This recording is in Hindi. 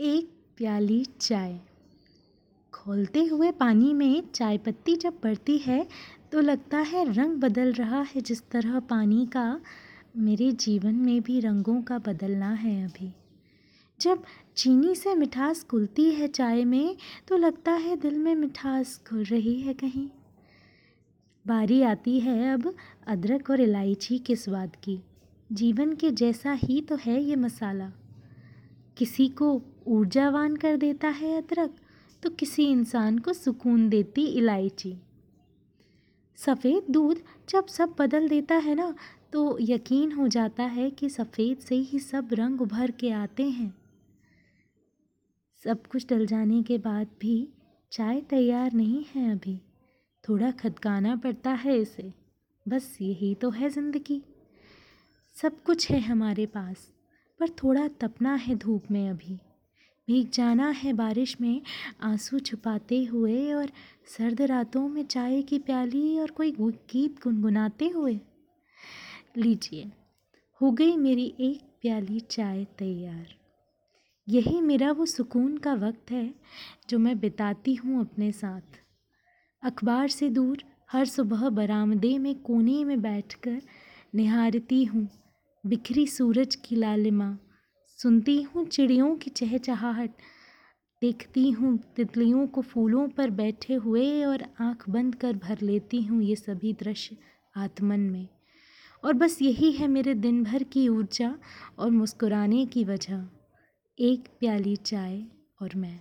एक प्याली चाय। खोलते हुए पानी में चाय पत्ती जब पड़ती है तो लगता है रंग बदल रहा है जिस तरह पानी का मेरे जीवन में भी रंगों का बदलना है अभी। जब चीनी से मिठास घुलती है चाय में तो लगता है दिल में मिठास घुल रही है कहीं। बारी आती है अब अदरक और इलायची के स्वाद की। जीवन के जैसा ही तो है ये मसाला। किसी को ऊर्जावान कर देता है अदरक तो किसी इंसान को सुकून देती इलायची। सफ़ेद दूध जब सब बदल देता है ना तो यकीन हो जाता है कि सफ़ेद से ही सब रंग उभर के आते हैं। सब कुछ डल जाने के बाद भी चाय तैयार नहीं है अभी। थोड़ा खदकाना पड़ता है इसे। बस यही तो है ज़िंदगी। सब कुछ है हमारे पास। पर थोड़ा तपना है धूप में अभी। भीग जाना है बारिश में, आँसू छुपाते हुए और सर्द रातों में चाय की प्याली और कोई गीत गुनगुनाते हुए। लीजिए, हो गई मेरी एक प्याली चाय तैयार। यही मेरा वो सुकून का वक्त है, जो मैं बिताती हूँ अपने साथ। अखबार से दूर, हर सुबह बरामदे में कोने में बैठकर निहारती हूँ। बिखरी सूरज की लालिमा सुनती हूँ चिड़ियों की चहचहाहट। देखती हूँ तितलियों को फूलों पर बैठे हुए और आँख बंद कर भर लेती हूँ ये सभी दृश्य आत्मन में। और बस यही है मेरे दिन भर की ऊर्जा और मुस्कुराने की वजह। एक प्याली चाय और मैं।